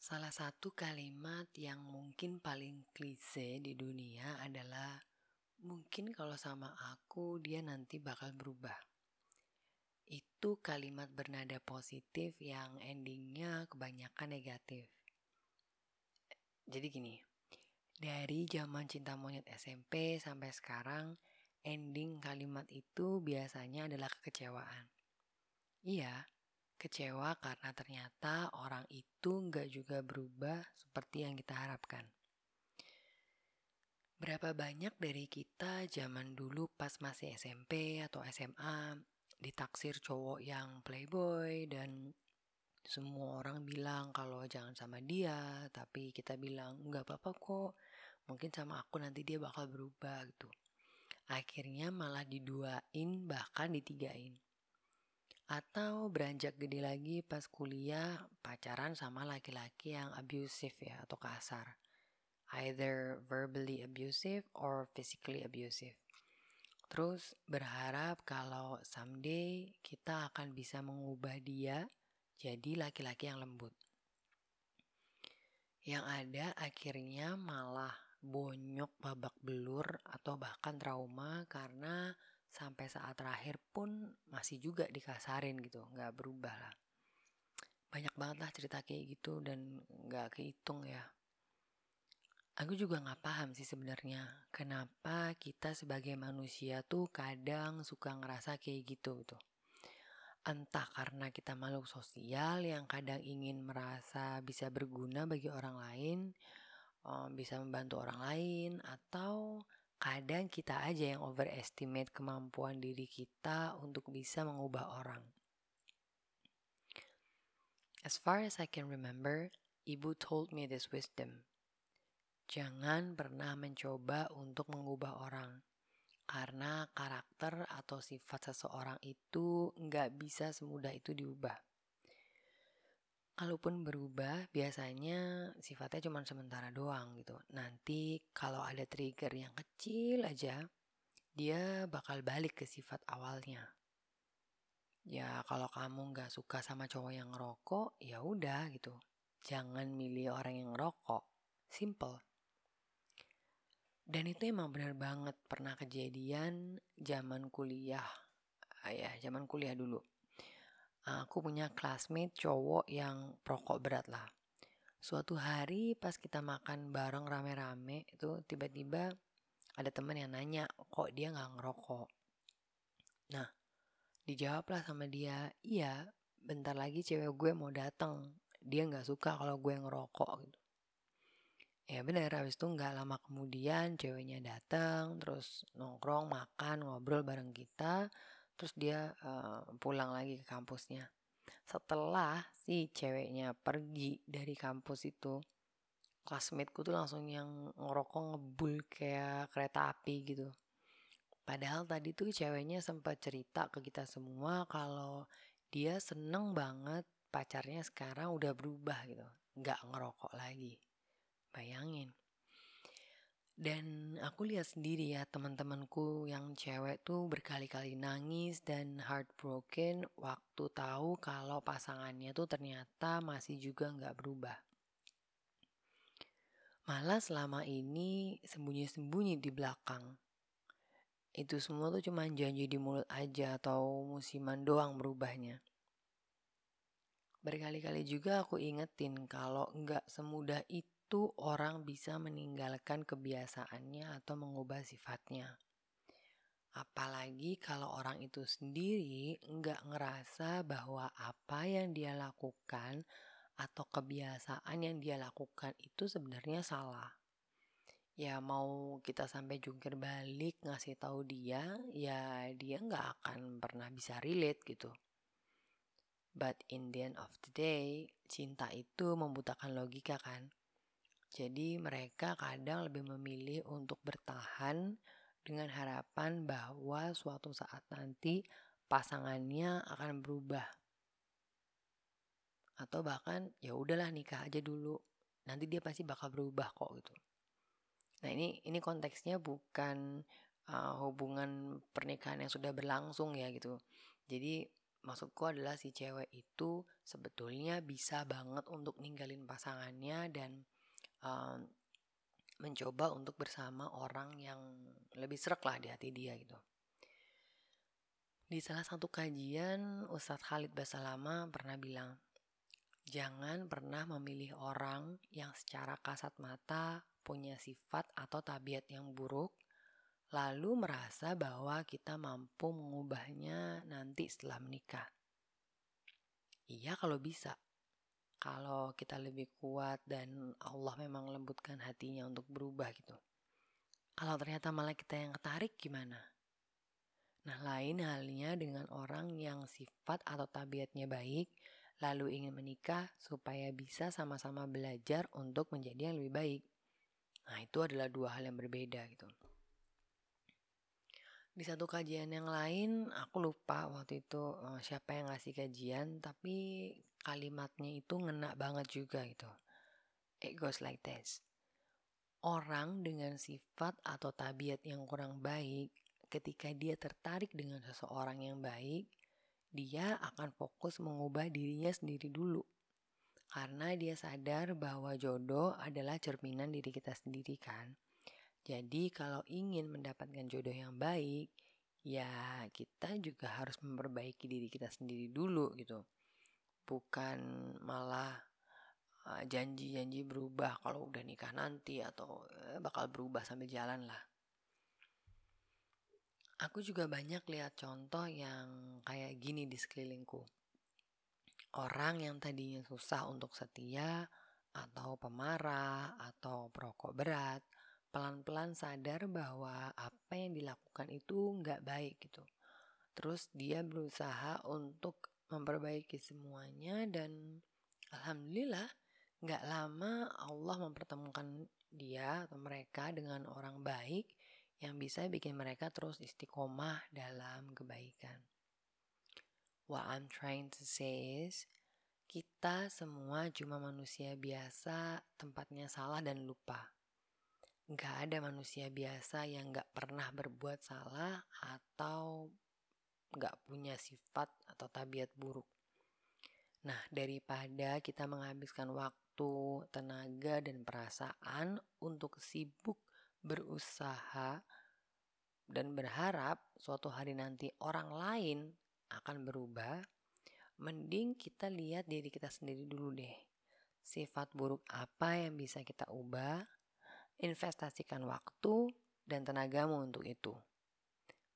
Salah satu kalimat yang mungkin paling klise di dunia adalah mungkin kalau sama aku dia nanti bakal berubah. Itu kalimat bernada positif yang endingnya kebanyakan negatif. Jadi gini, dari zaman cinta monyet SMP sampai sekarang, ending kalimat itu biasanya adalah kekecewaan. Iya, Kecewa karena ternyata orang itu nggak juga berubah seperti yang kita harapkan. Berapa banyak dari kita zaman dulu pas masih SMP atau SMA ditaksir cowok yang playboy dan semua orang bilang kalau jangan sama dia, tapi kita bilang nggak apa-apa kok, mungkin sama aku nanti dia bakal berubah gitu. Akhirnya malah diduain bahkan ditigain. Atau beranjak gede lagi pas kuliah pacaran sama laki-laki yang abusive ya atau kasar. Either verbally abusive or physically abusive. Terus berharap kalau someday kita akan bisa mengubah dia jadi laki-laki yang lembut. Yang ada akhirnya malah bonyok babak belur atau bahkan trauma karena sampai saat terakhir pun masih juga dikasarin gitu nggak berubah lah. Banyak banget lah cerita kayak gitu dan nggak kehitung ya. Aku juga nggak paham sih sebenarnya kenapa kita sebagai manusia tuh kadang suka ngerasa kayak gitu gitu. Entah karena kita makhluk sosial yang kadang ingin merasa bisa berguna bagi orang lain, eh, bisa membantu orang lain, atau Kadang kita aja yang overestimate kemampuan diri kita untuk bisa mengubah orang. As far as I can remember, ibu told me this wisdom. Jangan pernah mencoba untuk mengubah orang. Karena karakter atau sifat seseorang itu nggak bisa semudah itu diubah kalaupun berubah biasanya sifatnya cuma sementara doang gitu. Nanti kalau ada trigger yang kecil aja, dia bakal balik ke sifat awalnya. Ya kalau kamu nggak suka sama cowok yang ngerokok, ya udah gitu. Jangan milih orang yang ngerokok. Simple. Dan itu emang benar banget pernah kejadian zaman kuliah. Ah, ya, zaman kuliah dulu aku punya classmate cowok yang perokok berat lah. Suatu hari pas kita makan bareng rame-rame itu tiba-tiba ada teman yang nanya kok dia nggak ngerokok. Nah dijawablah sama dia, iya bentar lagi cewek gue mau datang. Dia nggak suka kalau gue ngerokok gitu. Ya bener, habis itu nggak lama kemudian ceweknya datang, terus nongkrong, makan, ngobrol bareng kita, terus dia uh, pulang lagi ke kampusnya. Setelah si ceweknya pergi dari kampus itu classmateku tuh langsung yang ngerokok ngebul kayak kereta api gitu. Padahal tadi tuh ceweknya sempat cerita ke kita semua kalau dia seneng banget pacarnya sekarang udah berubah gitu nggak ngerokok lagi. Bayangin dan aku lihat sendiri ya teman-temanku yang cewek tuh berkali-kali nangis dan heartbroken waktu tahu kalau pasangannya tuh ternyata masih juga nggak berubah. Malah selama ini sembunyi-sembunyi di belakang. Itu semua tuh cuma janji di mulut aja atau musiman doang berubahnya. Berkali-kali juga aku ingetin kalau nggak semudah itu itu orang bisa meninggalkan kebiasaannya atau mengubah sifatnya. Apalagi kalau orang itu sendiri nggak ngerasa bahwa apa yang dia lakukan atau kebiasaan yang dia lakukan itu sebenarnya salah. Ya mau kita sampai jungkir balik ngasih tahu dia, ya dia nggak akan pernah bisa relate gitu. But in the end of the day, cinta itu membutakan logika kan. Jadi mereka kadang lebih memilih untuk bertahan dengan harapan bahwa suatu saat nanti pasangannya akan berubah. Atau bahkan ya udahlah nikah aja dulu. Nanti dia pasti bakal berubah kok gitu. Nah, ini ini konteksnya bukan uh, hubungan pernikahan yang sudah berlangsung ya gitu. Jadi maksudku adalah si cewek itu sebetulnya bisa banget untuk ninggalin pasangannya dan um, mencoba untuk bersama orang yang lebih serak lah di hati dia gitu. Di salah satu kajian, Ustadz Khalid Basalama pernah bilang, jangan pernah memilih orang yang secara kasat mata punya sifat atau tabiat yang buruk, lalu merasa bahwa kita mampu mengubahnya nanti setelah menikah. Iya kalau bisa. Kalau kita lebih kuat dan Allah memang lembutkan hatinya untuk berubah gitu. Kalau ternyata malah kita yang ketarik gimana? Nah lain halnya dengan orang yang sifat atau tabiatnya baik, lalu ingin menikah supaya bisa sama-sama belajar untuk menjadi yang lebih baik. Nah itu adalah dua hal yang berbeda gitu. Di satu kajian yang lain, aku lupa waktu itu uh, siapa yang ngasih kajian, tapi kalimatnya itu ngena banget juga gitu. It goes like this. Orang dengan sifat atau tabiat yang kurang baik, ketika dia tertarik dengan seseorang yang baik, dia akan fokus mengubah dirinya sendiri dulu. Karena dia sadar bahwa jodoh adalah cerminan diri kita sendiri kan. Jadi kalau ingin mendapatkan jodoh yang baik, ya kita juga harus memperbaiki diri kita sendiri dulu gitu. Bukan malah eh, janji-janji berubah kalau udah nikah nanti atau uh, bakal berubah sambil jalan lah. Aku juga banyak lihat contoh yang kayak gini di sekelilingku. Orang yang tadinya susah untuk setia atau pemarah atau perokok berat pelan-pelan sadar bahwa apa yang dilakukan itu nggak baik gitu. Terus dia berusaha untuk memperbaiki semuanya dan alhamdulillah nggak lama Allah mempertemukan dia atau mereka dengan orang baik yang bisa bikin mereka terus istiqomah dalam kebaikan. What I'm trying to say is, kita semua cuma manusia biasa, tempatnya salah dan lupa. Gak ada manusia biasa yang gak pernah berbuat salah atau gak punya sifat atau tabiat buruk. Nah, daripada kita menghabiskan waktu, tenaga, dan perasaan untuk sibuk berusaha dan berharap suatu hari nanti orang lain akan berubah, mending kita lihat diri kita sendiri dulu deh. Sifat buruk apa yang bisa kita ubah, investasikan waktu dan tenagamu untuk itu.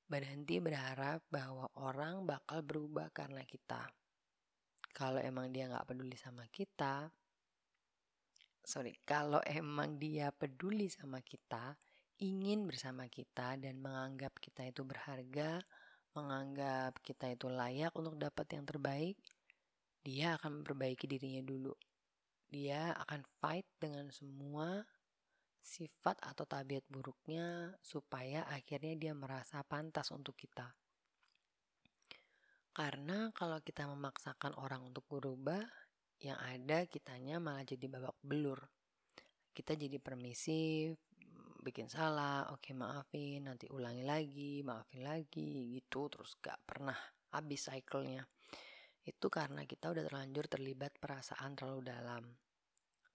Berhenti berharap bahwa orang bakal berubah karena kita. Kalau emang dia nggak peduli sama kita, sorry, kalau emang dia peduli sama kita, ingin bersama kita dan menganggap kita itu berharga, menganggap kita itu layak untuk dapat yang terbaik, dia akan memperbaiki dirinya dulu. Dia akan fight dengan semua sifat atau tabiat buruknya supaya akhirnya dia merasa pantas untuk kita. Karena kalau kita memaksakan orang untuk berubah, yang ada kitanya malah jadi babak belur. Kita jadi permisif, bikin salah, oke maafin, nanti ulangi lagi, maafin lagi, gitu terus gak pernah habis cycle-nya. Itu karena kita udah terlanjur terlibat perasaan terlalu dalam.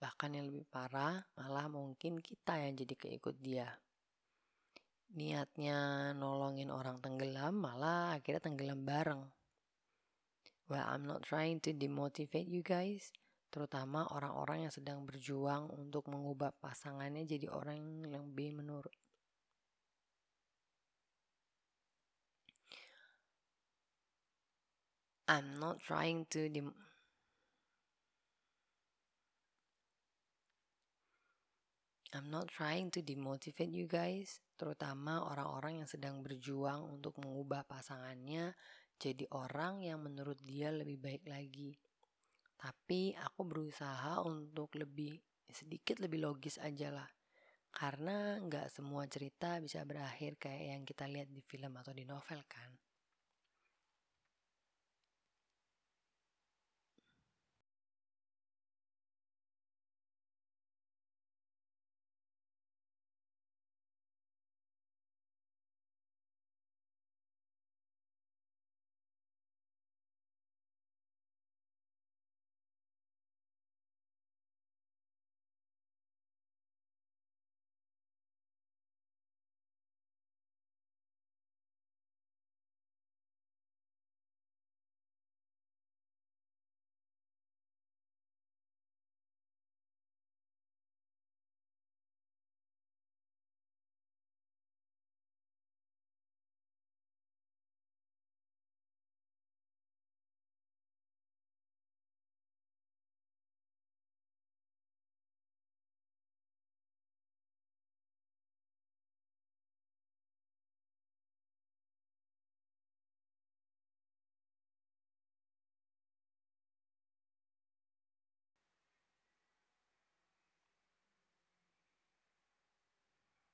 Bahkan yang lebih parah, malah mungkin kita yang jadi keikut dia. Niatnya nolongin orang tenggelam, malah akhirnya tenggelam bareng. Well, I'm not trying to demotivate you guys, terutama orang-orang yang sedang berjuang untuk mengubah pasangannya jadi orang yang lebih menurut. I'm not trying to dem I'm not trying to demotivate you guys, terutama orang-orang yang sedang berjuang untuk mengubah pasangannya jadi orang yang menurut dia lebih baik lagi. Tapi aku berusaha untuk lebih sedikit lebih logis aja lah. Karena nggak semua cerita bisa berakhir kayak yang kita lihat di film atau di novel kan.